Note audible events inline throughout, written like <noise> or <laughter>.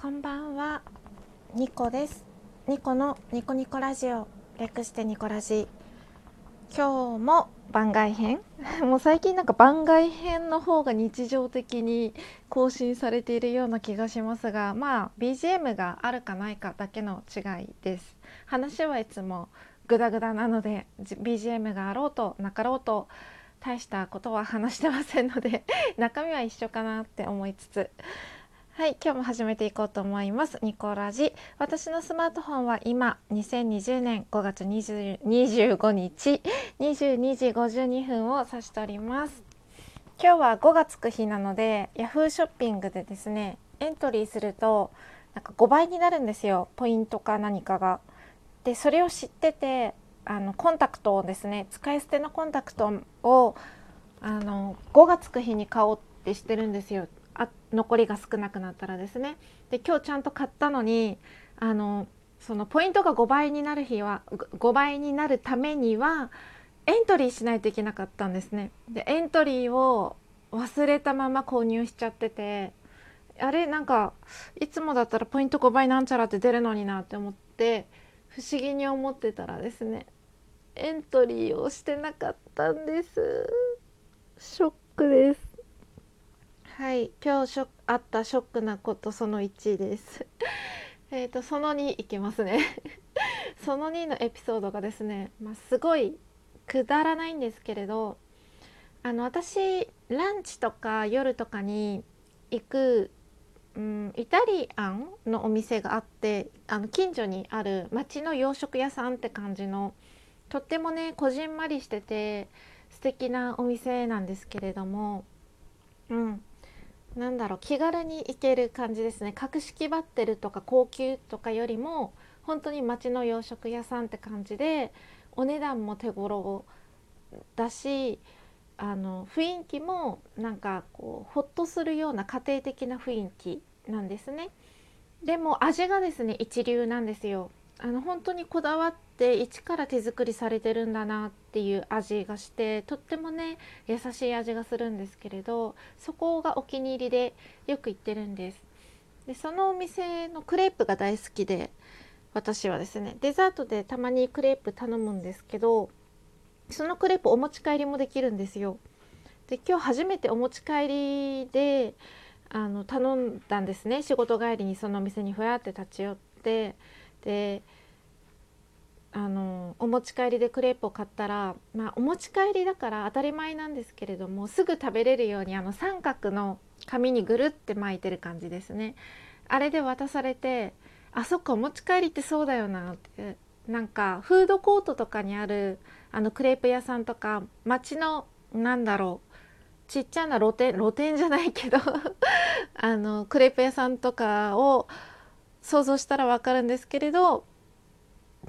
こんばんは、ニコです。ニコのニコニコラジオ、略してニコラジ。今日も番外編 <laughs> もう最近なんか番外編の方が日常的に更新されているような気がしますが、まあ BGM があるかないかだけの違いです。話はいつもグダグダなので、BGM があろうとなかろうと大したことは話してませんので、<laughs> 中身は一緒かなって思いつつ。はい、今日も始めていこうと思います。ニコラジ。私のスマートフォンは今、2020年5月20 25日、22時52分を指しております。今日は5がつく日なので、Yahoo ショッピングでですね、エントリーすると、なんか5倍になるんですよ。ポイントか何かが。で、それを知ってて、あの、コンタクトをですね、使い捨てのコンタクトを、あの、5がつく日に買おうってしてるんですよ。あ残りが少なくなったらですね。で今日ちゃんと買ったのにあのそのポイントが5倍になる日は5倍になるためにはエントリーしないといけなかったんですね。でエントリーを忘れたまま購入しちゃっててあれなんかいつもだったらポイント5倍なんちゃらって出るのになって思って不思議に思ってたらですねエントリーをしてなかったんです。ショックです。はい、今日あったショックなことその1です。<laughs> えっとその2いきますね。<laughs> その2のエピソードがですね、まあ、すごいくだらないんですけれど、あの私ランチとか夜とかに行く、うん、イタリアンのお店があって、あの近所にある町の洋食屋さんって感じのとってもねこじんまりしてて素敵なお店なんですけれども、うん。なんだろう気軽に行ける感じですね。格式ばってるとか高級とかよりも本当に町の洋食屋さんって感じでお値段も手頃だしあの雰囲気もなんかこうほっとするような家庭的な雰囲気なんですね。でも味がですね一流なんですよ。あの本当にこだわって一から手作りされてるんだなっていう味がしてとってもね優しい味がするんですけれどそこがお気に入りでよく行ってるんです。でそのお店のクレープが大好きで私はですねデザートでたまにクレープ頼むんですけどそのクレープお持ち帰りもできるんですよ。で今日初めてお持ち帰りであの頼んだんですね。仕事帰りにそのお店にふらって立ち寄ってであのお持ち帰りでクレープを買ったら、まあ、お持ち帰りだから当たり前なんですけれどもすぐ食べれるようにあの三角の紙にぐるって巻いてる感じですね。あれで渡されてあそっかお持ち帰りってそうだよなってなんかフードコートとかにあるあのクレープ屋さんとか街のなんだろうちっちゃな露店露店じゃないけど <laughs> あのクレープ屋さんとかを想像したらわかるんですけれど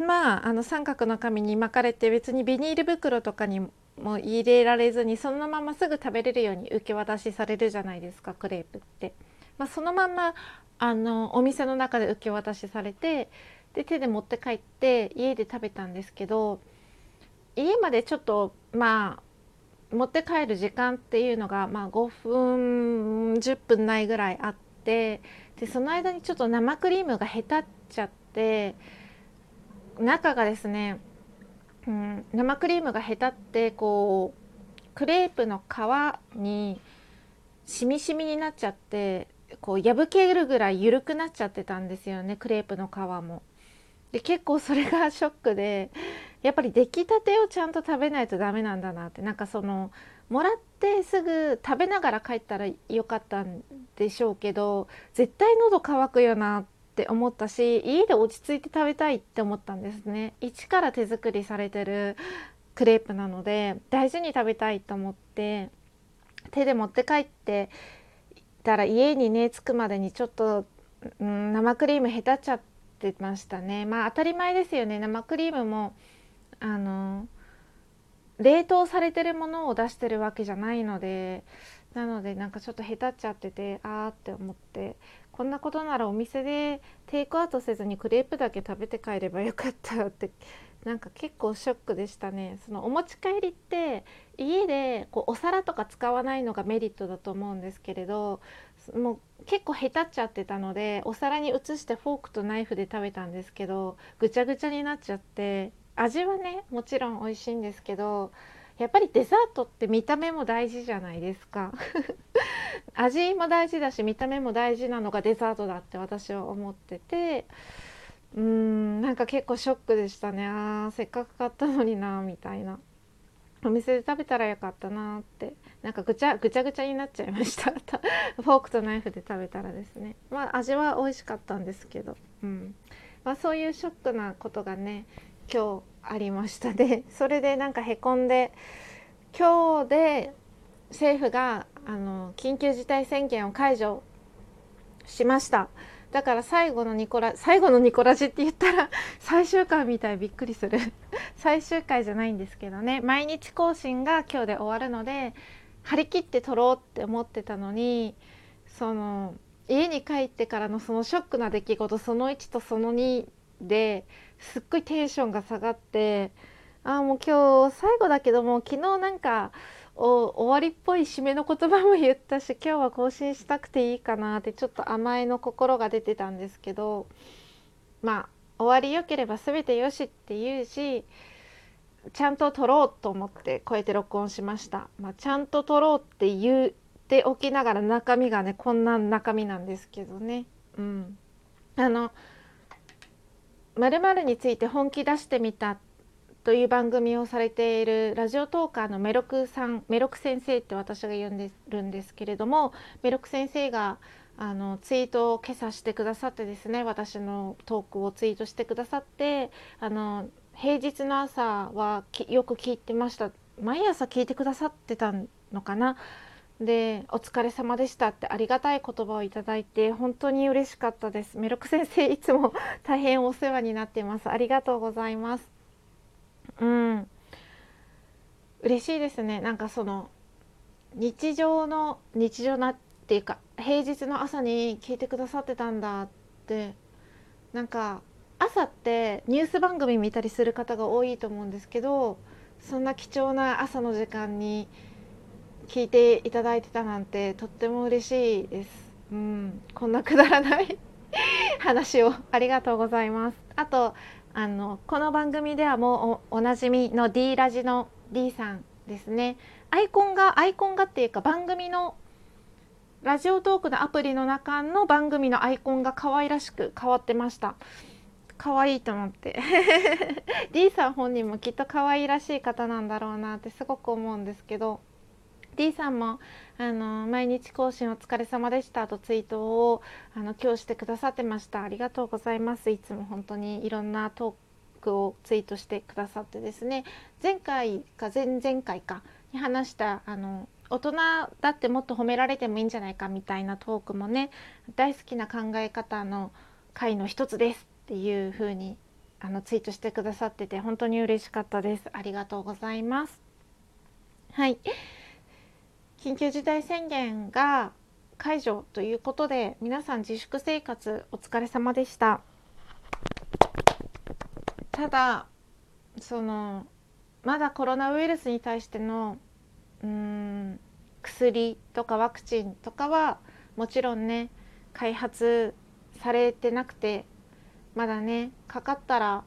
まああの三角の紙に巻かれて別にビニール袋とかにも入れられずにそのまますぐ食べれるように受け渡しされるじゃないですかクレープって。まあ、そのまんまあのお店の中で受け渡しされてで手で持って帰って家で食べたんですけど家までちょっとまあ持って帰る時間っていうのが、まあ、5分10分ないぐらいあってでその間にちょっと生クリームがへたっちゃって中がですね、うん、生クリームがへたってこうクレープの皮にしみしみになっちゃってこう破けるぐらい緩くなっちゃってたんですよねクレープの皮も。で結構それがショックでやっぱり出来たてをちゃんと食べないとダメなんだなってなんかそのもらってすぐ食べながら帰ったらよかったんでしょうけど絶対喉乾くよなってって思ったし家で落ち着いて食べたいって思ったんですね。一から手作りされてるクレープなので大事に食べたいと思って手で持って帰ってたら家にね着くまでにちょっと、うん、生クリームへたっちゃってましたね。まあ当たり前ですよね。生クリームもあの冷凍されてるものを出してるわけじゃないのでなのでなんかちょっとへたっちゃっててあーって思ってこんなことならお店でテイクアウトせずにクレープだけ食べて帰ればよかったってなんか結構ショックでしたね。そのお持ち帰りって家でこうお皿とか使わないのがメリットだと思うんですけれどもう結構へたっちゃってたのでお皿に移してフォークとナイフで食べたんですけどぐちゃぐちゃになっちゃって味はねもちろん美味しいんですけどやっぱりデザートって見た目も大事じゃないですか。<laughs> 味も大事だし見た目も大事なのがデザートだって私は思ってて。うーんなんか結構ショックでしたね。あーせっかく買ったのになみたいな。お店で食べたらよかったなって。なんかぐちゃぐちゃぐちゃになっちゃいました。<laughs> フォークとナイフで食べたらですね。まあ味は美味しかったんですけど、うん。まあ、そういうショックなことがね今日ありました。でそれでなんかへこんで今日で政府があの緊急事態宣言を解除しました。だから最後のニコラ最後のニコラジって言ったら <laughs> 最終回みたいびっくりする。<laughs> 最終回じゃないんですけどね。毎日更新が今日で終わるので張り切って撮ろうって思ってたのにその家に帰ってからのそのショックな出来事その1とその2ですっごいテンションが下がってああもう今日最後だけども昨日なんか終わりっぽい締めの言葉も言ったし今日は更新したくていいかなってちょっと甘えの心が出てたんですけどまあ終わりよければ全てよしって言うしちゃんと撮ろうと思ってこうやって録音しました。まあ、ちゃんと撮ろうって言っておきながら中身がねこんな中身なんですけどね。うん、あの〇〇について本気出してみたという番組をされているラジオトーカーのメロクさんメロク先生って私が呼んでるんですけれどもメロク先生があのツイートを今朝してくださってですね私のトークをツイートしてくださってあの平日の朝はよく聞いてました。毎朝聞いてくださってたのかな。で「お疲れ様でした」ってありがたい言葉をいただいて本当に嬉しかったです。メロク先生いつも <laughs> 大変お世話になっています。ありがとうございます。うん。嬉しいですね。なんかその日常の日常なっていうか平日の朝に聞いてくださってたんだって。なんか朝ってニュース番組見たりする方が多いと思うんですけどそんな貴重な朝の時間に聞いていただいてたなんてとっても嬉しいです。うん、こんなくだらない <laughs> 話をありがとうございます。あとあのこの番組ではもうおなじみの D ラジの D さんですね。アイコンがアイコンがっていうか番組のラジオトークのアプリの中の番組のアイコンが可愛らしく変わってました。可愛いと思って <laughs> D さん本人もきっと可愛らしい方なんだろうなってすごく思うんですけど D さんもあの毎日更新お疲れ様でしたとツイートをあの今日してくださってました。ありがとうございます。いつも本当にいろんなトークをツイートしてくださってですね。前回か前々回かに話したあの大人だってもっと褒められてもいいんじゃないかみたいなトークもね大好きな考え方の回の一つですっていう風にあにツイートしてくださってて本当に嬉しかったです。ありがとうございます。はい。緊急事態宣言が解除ということで皆さん自粛生活お疲れ様でした。ただそのまだコロナウイルスに対してのうん薬とかワクチンとかはもちろんね開発されてなくてまだねかかったら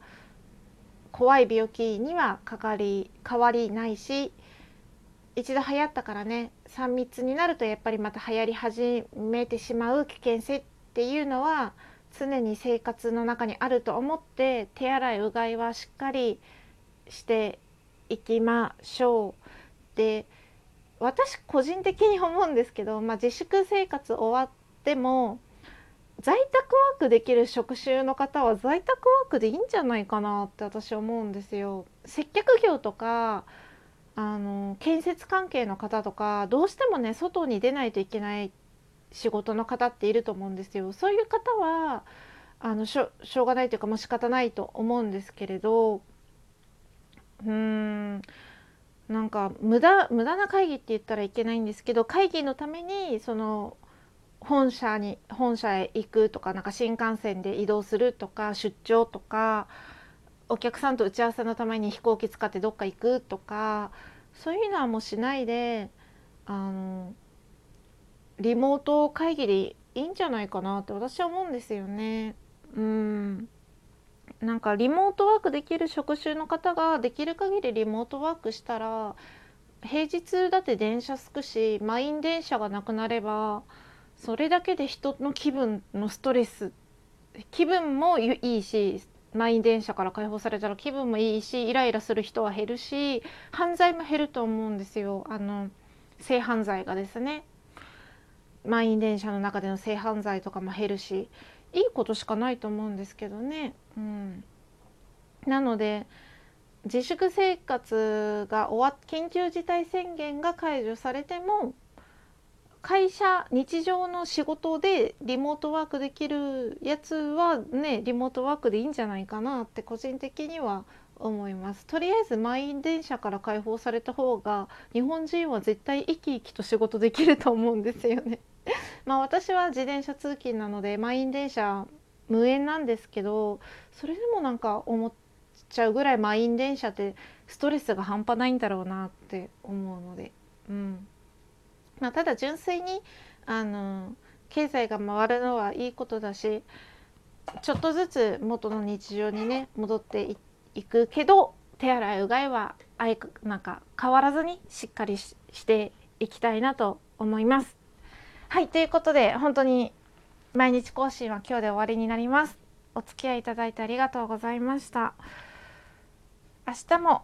怖い病気にはかかり変わりないし一度流行ったからね3密になるとやっぱりまた流行り始めてしまう危険性っていうのは常に生活の中にあると思って手洗いうがいはしっかりしていきましょう。で私個人的に思うんですけど、まあ、自粛生活終わっても在宅ワークできる職種の方は在宅ワークでいいんじゃないかなって私思うんですよ。接客業とかあの建設関係の方とかどうしてもね外に出ないといけない仕事の方っていると思うんですよ。そういう方はあのしょしょうがないというかもう仕方ないと思うんですけれどうーんなんか無駄無駄な会議って言ったらいけないんですけど会議のためにその本社に本社へ行くとかなんか新幹線で移動するとか出張とかお客さんと打ち合わせのために飛行機使ってどっか行くとかそういうのはもうしないであのリモート会議でいいんじゃないかなって私は思うんですよね。うんなんかリモートワークできる職種の方ができる限りリモートワークしたら平日だって電車すくし満員電車がなくなればそれだけで人の気分のストレス気分もいいし満員電車から解放されたら気分もいいしイライラする人は減るし犯罪も減ると思うんですよ。あの性犯罪がですね。満員電車の中での性犯罪とかも減るしいいことしかないと思うんですけどね。うん、なので自粛生活が終わ緊急事態宣言が解除されても会社日常の仕事でリモートワークできるやつはねリモートワークでいいんじゃないかなって個人的には思います。とりあえず満員電車から解放された方が日本人は絶対生き生きと仕事できると思うんですよね。<laughs> まあ私は自転車通勤なので満員電車無縁なんですけどそれでもなんか思っちゃうぐらい満員電車ってストレスが半端ないんだろうなって思うので。うん。まあただ純粋にあの経済が回るのはいいことだしちょっとずつ元の日常にね戻っていくけど手洗いうがいはあいなんか変わらずにしっかりしていきたいなと思います。はいということで本当に毎日更新は今日で終わりになります。お付き合いいただいてありがとうございました。明日も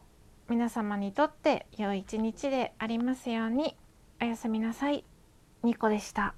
皆様にとって良い一日でありますようにおやすみなさい。ニコでした。